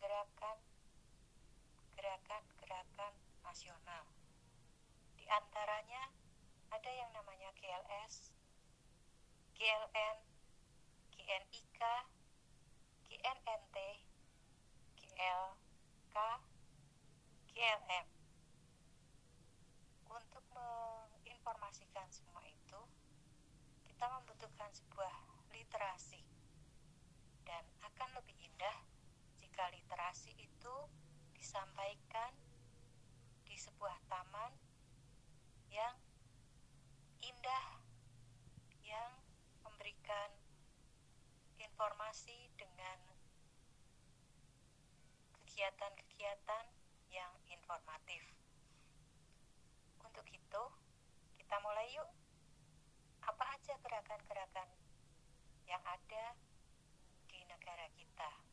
menggerakkan gerakan-gerakan nasional. Di antaranya ada yang namanya GLS, GLN, GNIK, GNNT, GLK, GLM. Kegiatan-kegiatan yang informatif. Untuk itu, kita mulai yuk. Apa aja gerakan-gerakan yang ada di negara kita?